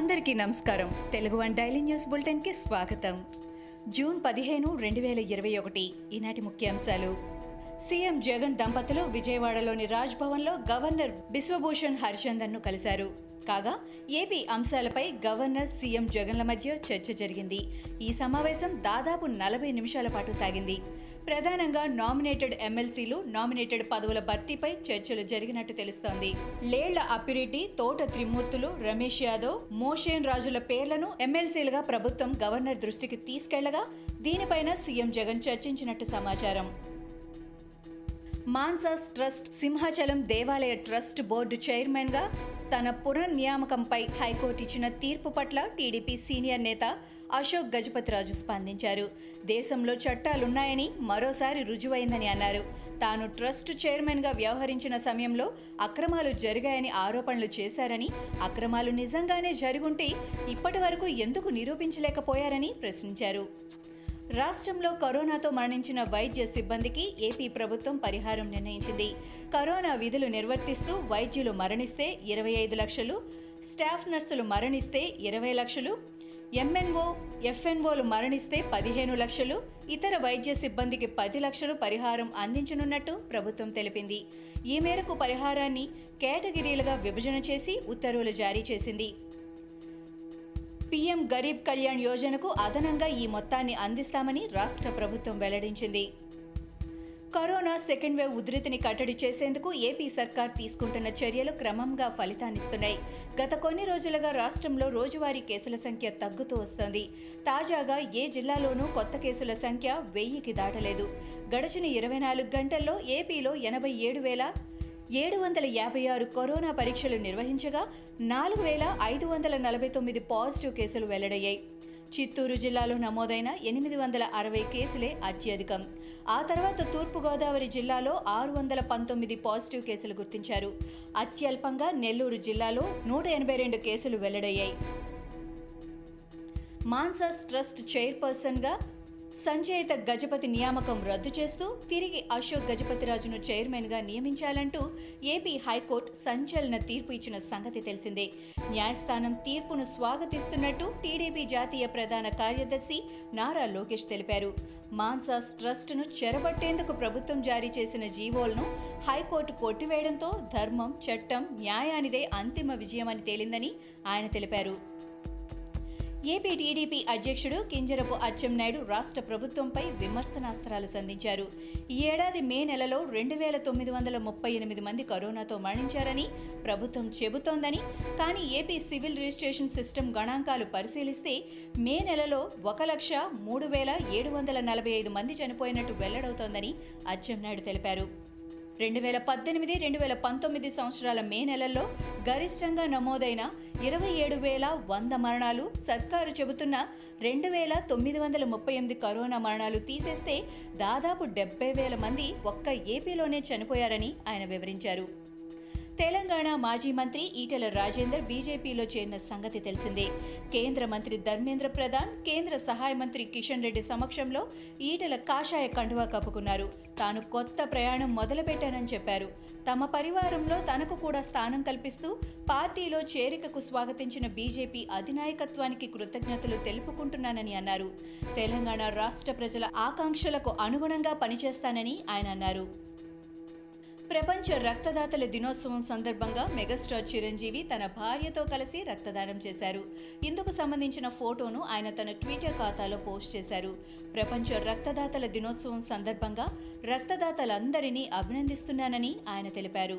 అందరికీ నమస్కారం. Telugu one daily news బులెటిన్కి స్వాగతం. జూన్ పదిహేను రెండు వేల ఇరవై ఒకటి. ఈనాటి ముఖ్యాంశాలు. సీఎం జగన్ దంపతులు విజయవాడలోని రాజ్ భవన్లో గవర్నర్ బిశ్వభూషణ్ హరిచందన్ను కలిశారు. కాగా ఏపీ అంశాలపై గవర్నర్ సీఎం జగన్ల మధ్య చర్చ జరిగింది. ఈ సమావేశం దాదాపు నలభై నిమిషాల పాటు సాగింది. ప్రధానంగా నామినేటెడ్ ఎమ్మెల్సీలు నామినేటెడ్ పదవుల భర్తీపై చర్చలు జరిగినట్టు తెలుస్తోంది. లేళ్ళ అప్పిరెడ్డి తోట త్రిమూర్తులు రమేష్ యాదవ్ మోషేన్ రాజుల పేర్లను ఎమ్మెల్సీలుగా ప్రభుత్వం గవర్నర్ దృష్టికి తీసుకెళ్ళగా దీనిపైన సీఎం జగన్ చర్చించినట్టు సమాచారం. మాన్సాస్ ట్రస్ట్ సింహాచలం దేవాలయ ట్రస్ట్ బోర్డు చైర్మన్గా తన పునర్నియామకంపై హైకోర్టు ఇచ్చిన తీర్పు పట్ల టీడీపీ సీనియర్ నేత అశోక్ గజపతిరాజు స్పందించారు. దేశంలో చట్టాలున్నాయని మరోసారి రుజువైందని అన్నారు. తాను ట్రస్ట్ చైర్మన్గా వ్యవహరించిన సమయంలో అక్రమాలు జరిగాయని ఆరోపణలు చేశారని అక్రమాలు నిజంగానే జరుగుంటే ఇప్పటి వరకు ఎందుకు నిరూపించలేకపోయారని ప్రశ్నించారు. రాష్ట్రంలో కరోనాతో మరణించిన వైద్య సిబ్బందికి ఏపీ ప్రభుత్వం పరిహారం నిర్ణయించింది. కరోనా విధులు నిర్వర్తిస్తూ వైద్యులు మరణిస్తే ఇరవై ఐదు లక్షలు స్టాఫ్ నర్సులు మరణిస్తే ఇరవై లక్షలు ఎంఎన్ఓ ఎఫ్ఎన్ఓలు మరణిస్తే పదిహేను లక్షలు ఇతర వైద్య సిబ్బందికి పది లక్షలు పరిహారం అందించనున్నట్టు ప్రభుత్వం తెలిపింది. ఈ మేరకు పరిహారాన్ని కేటగిరీలుగా విభజన చేసి ఉత్తర్వులు జారీ చేసింది. పీఎం గరీబ్ కళ్యాణ్ యోజనకు అదనంగా ఈ మొత్తాన్ని అందిస్తామని రాష్ట్ర ప్రభుత్వం వెల్లడించింది. కరోనా సెకండ్ వేవ్ ఉధృతిని కట్టడి చేసేందుకు ఏపీ సర్కార్ తీసుకుంటున్న చర్యలు క్రమంగా ఫలితాన్నిస్తున్నాయి. గత కొన్ని రోజులుగా రాష్ట్రంలో రోజువారీ కేసుల సంఖ్య తగ్గుతూ వస్తోంది. తాజాగా ఏ జిల్లాలోనూ కొత్త కేసుల సంఖ్య వెయ్యికి దాటలేదు. గడిచిన ఇరవై నాలుగు గంటల్లో ఏపీలో ఎనభై ఏడు వేల ఏడు వందల యాభై ఆరు కరోనా పరీక్షలు నిర్వహించగా నాలుగు వేల ఐదు వందల నలభై తొమ్మిది పాజిటివ్ కేసులు వెల్లడయ్యాయి. చిత్తూరు జిల్లాలో నమోదైన ఎనిమిది వందల అరవై కేసులే అత్యధికం. ఆ తర్వాత తూర్పుగోదావరి జిల్లాలో ఆరు వందల పంతొమ్మిది పాజిటివ్ కేసులు గుర్తించారు. అత్యల్పంగా నెల్లూరు జిల్లాలో నూట ఎనభై రెండు కేసులు వెల్లడయ్యాయి. మాన్సాస్ ట్రస్ట్ చైర్పర్సన్గా సంజయత గజపతి నియామకం రద్దు చేస్తూ తిరిగి అశోక్ గజపతిరాజును చైర్మన్గా నియమించాలంటూ ఏపీ హైకోర్టు సంచలన తీర్పు ఇచ్చిన సంగతి తెలిసిందే. న్యాయస్థానం తీర్పును స్వాగతిస్తున్నట్టు టీడీపీ జాతీయ ప్రధాన కార్యదర్శి నారా లోకేష్ తెలిపారు. మాన్సాస్ ట్రస్ట్ను చెరబట్టేందుకు ప్రభుత్వం జారీ చేసిన జీవోలను హైకోర్టు కొట్టివేయడంతో ధర్మం చట్టం న్యాయానిదే అంతిమ విజయమని తేలిందని ఆయన తెలిపారు. ఏపీ టీడీపీ అధ్యక్షుడు కింజరపు అచ్చెన్నాయుడు రాష్ట్ర ప్రభుత్వంపై విమర్శనాస్త్రాలు సంధించారు. ఈ ఏడాది మే నెలలో రెండు వేల తొమ్మిది వందల ముప్పై ఎనిమిది మంది కరోనాతో మరణించారని ప్రభుత్వం చెబుతోందని కానీ ఏపీ సివిల్ రిజిస్ట్రేషన్ సిస్టమ్ గణాంకాలు పరిశీలిస్తే మే నెలలో ఒక లక్ష మూడు వేల ఏడు వందల నలభై ఐదు మంది చనిపోయినట్టు వెల్లడవుతోందని అచ్చెన్నాయుడు తెలిపారు. రెండు వేల పద్దెనిమిది రెండు వేల పంతొమ్మిది సంవత్సరాల మే నెలల్లో గరిష్టంగా నమోదైన ఇరవై ఏడు వేల వంద మరణాలు సర్కారు చెబుతున్న రెండు వేల తొమ్మిది వందల ముప్పై ఎనిమిది కరోనా మరణాలు తీసేస్తే దాదాపు డెబ్బై వేల మంది ఒక్క ఏపీలోనే చనిపోయారని ఆయన వివరించారు. తెలంగాణ మాజీ మంత్రి ఈటెల రాజేందర్ బీజేపీలో చేరిన సంగతి తెలిసిందే. కేంద్ర మంత్రి ధర్మేంద్ర ప్రధాన్ కేంద్ర సహాయ మంత్రి కిషన్ రెడ్డి సమక్షంలో ఈటెల కాషాయ కండువా కప్పుకున్నారు. తాను కొత్త ప్రయాణం మొదలుపెట్టానని చెప్పారు. తమ పరివారంలో తనకు కూడా స్థానం కల్పిస్తూ పార్టీలో చేరికకు స్వాగతించిన బీజేపీ అధినాయకత్వానికి కృతజ్ఞతలు తెలుపుకుంటున్నానని అన్నారు. తెలంగాణ రాష్ట్ర ప్రజల ఆకాంక్షలకు అనుగుణంగా పనిచేస్తానని ఆయన అన్నారు. ప్రపంచ రక్తదాతల దినోత్సవం సందర్భంగా మెగాస్టార్ చిరంజీవి తన భార్యతో కలిసి రక్తదానం చేశారు. ఇందుకు సంబంధించిన ఫోటోను ఆయన తన ట్విట్టర్ ఖాతాలో పోస్ట్ చేశారు. ప్రపంచ రక్తదాతల దినోత్సవం సందర్భంగా రక్తదాతలందరినీ అభినందిస్తున్నానని ఆయన తెలిపారు.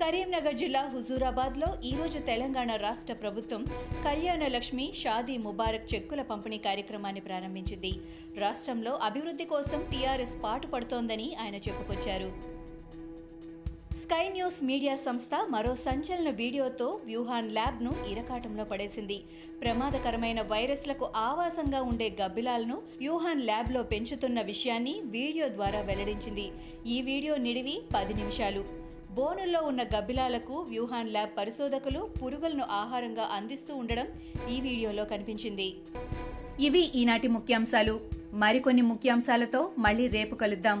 కరీంనగర్ జిల్లా హుజూరాబాద్లో ఈరోజు తెలంగాణ రాష్ట్ర ప్రభుత్వం కళ్యాణ లక్ష్మి షాదీ ముబారక్ చెక్కుల పంపిణీ కార్యక్రమాన్ని ప్రారంభించింది. రాష్ట్రంలో అభివృద్ధి కోసం టీఆర్ఎస్ పాటుపడుతోందని ఆయన చెప్పుకొచ్చారు. స్కై న్యూస్ మీడియా సంస్థ మరో సంచలన వీడియోతో వ్యూహాన్ ల్యాబ్ను ఇరకాటంలో పడేసింది. ప్రమాదకరమైన వైరస్లకు ఆవాసంగా ఉండే గబ్బిలాలను వ్యూహాన్ ల్యాబ్లో పెంచుతున్న విషయాన్ని వీడియో ద్వారా వెల్లడించింది. ఈ వీడియో నిడివి పది నిమిషాలు. బోనుల్లో ఉన్న గబ్బిలాలకు వ్యూహాన్ ల్యాబ్ పరిశోధకులు పురుగులను ఆహారంగా అందిస్తూ ఉండడం ఈ వీడియోలో కనిపించింది. ఇవి ఈనాటి ముఖ్యాంశాలు. మరికొన్ని ముఖ్యాంశాలతో మళ్ళీ రేపు కలుద్దాం.